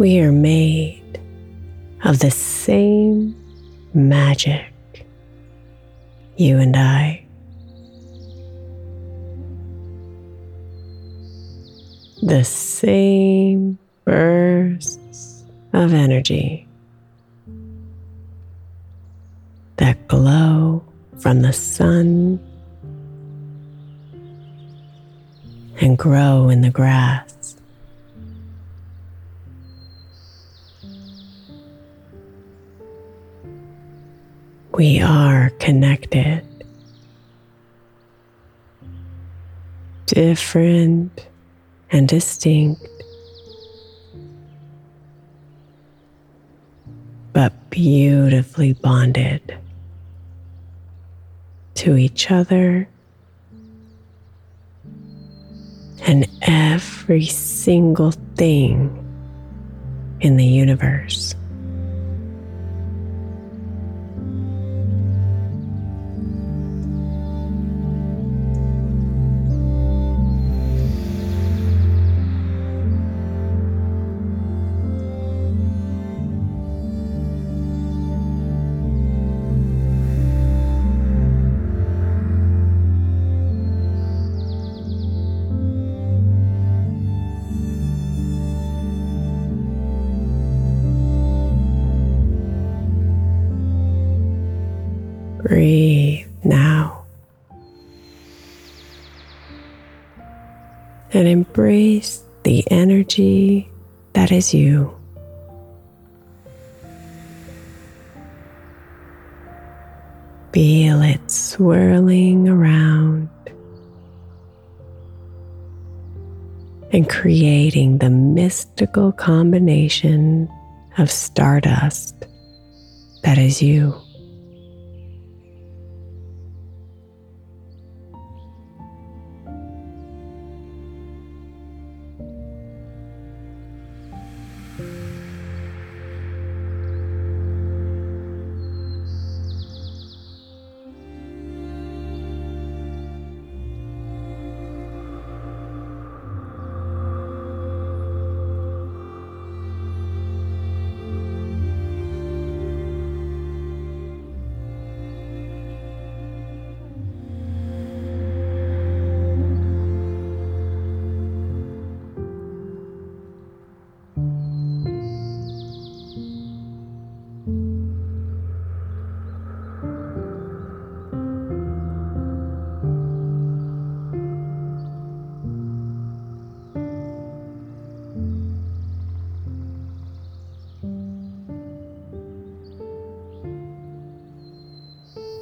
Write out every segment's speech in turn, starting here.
We are made of the same magic, you and I. The same bursts of energy that glow from the sun and grow in the grass. We are connected, different and distinct, but beautifully bonded to each other and every single thing in the universe. And embrace the energy that is you. Feel it swirling around and creating the mystical combination of stardust that is you.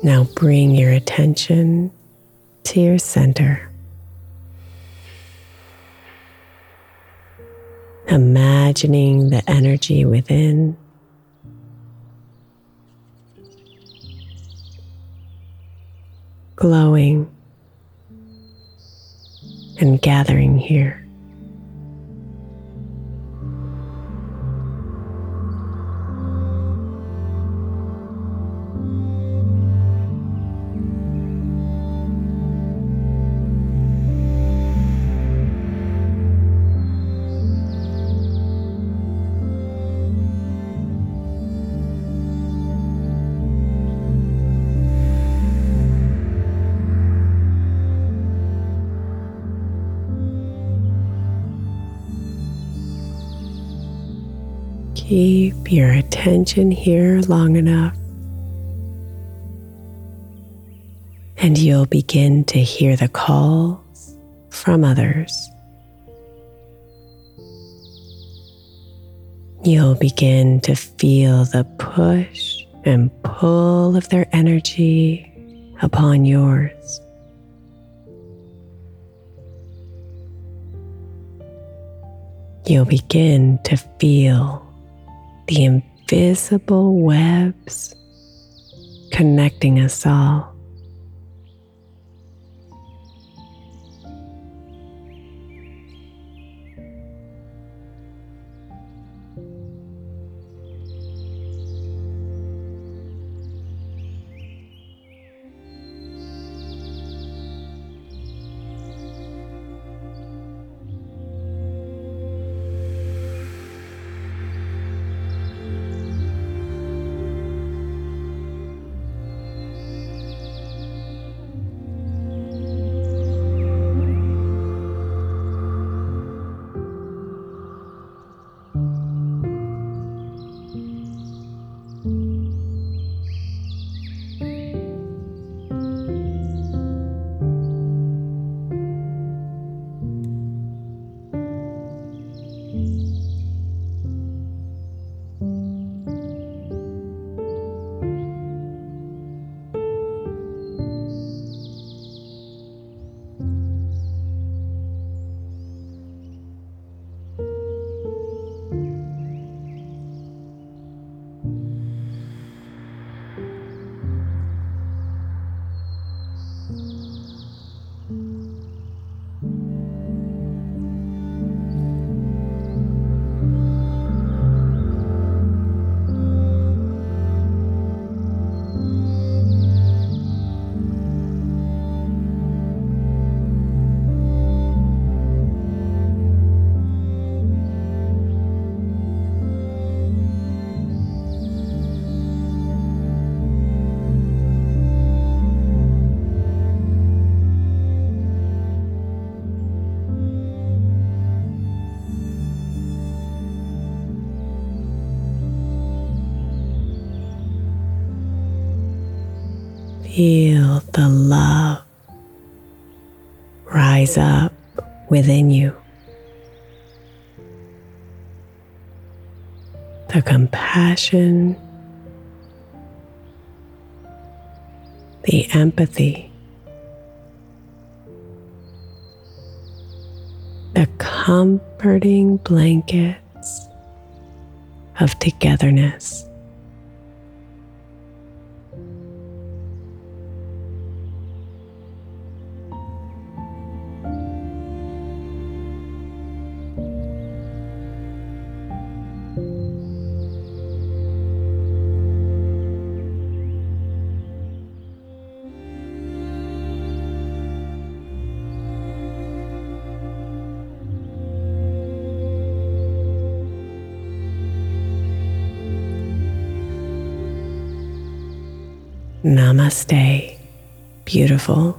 Now bring your attention to your center. Imagining the energy within. Glowing and gathering here. Keep your attention here long enough, and you'll begin to hear the calls from others. You'll begin to feel the push and pull of their energy upon yours. You'll begin to feel the invisible webs connecting us all. Feel the love rise up within you. The compassion, the empathy, the comforting blankets of togetherness. Namaste, beautiful.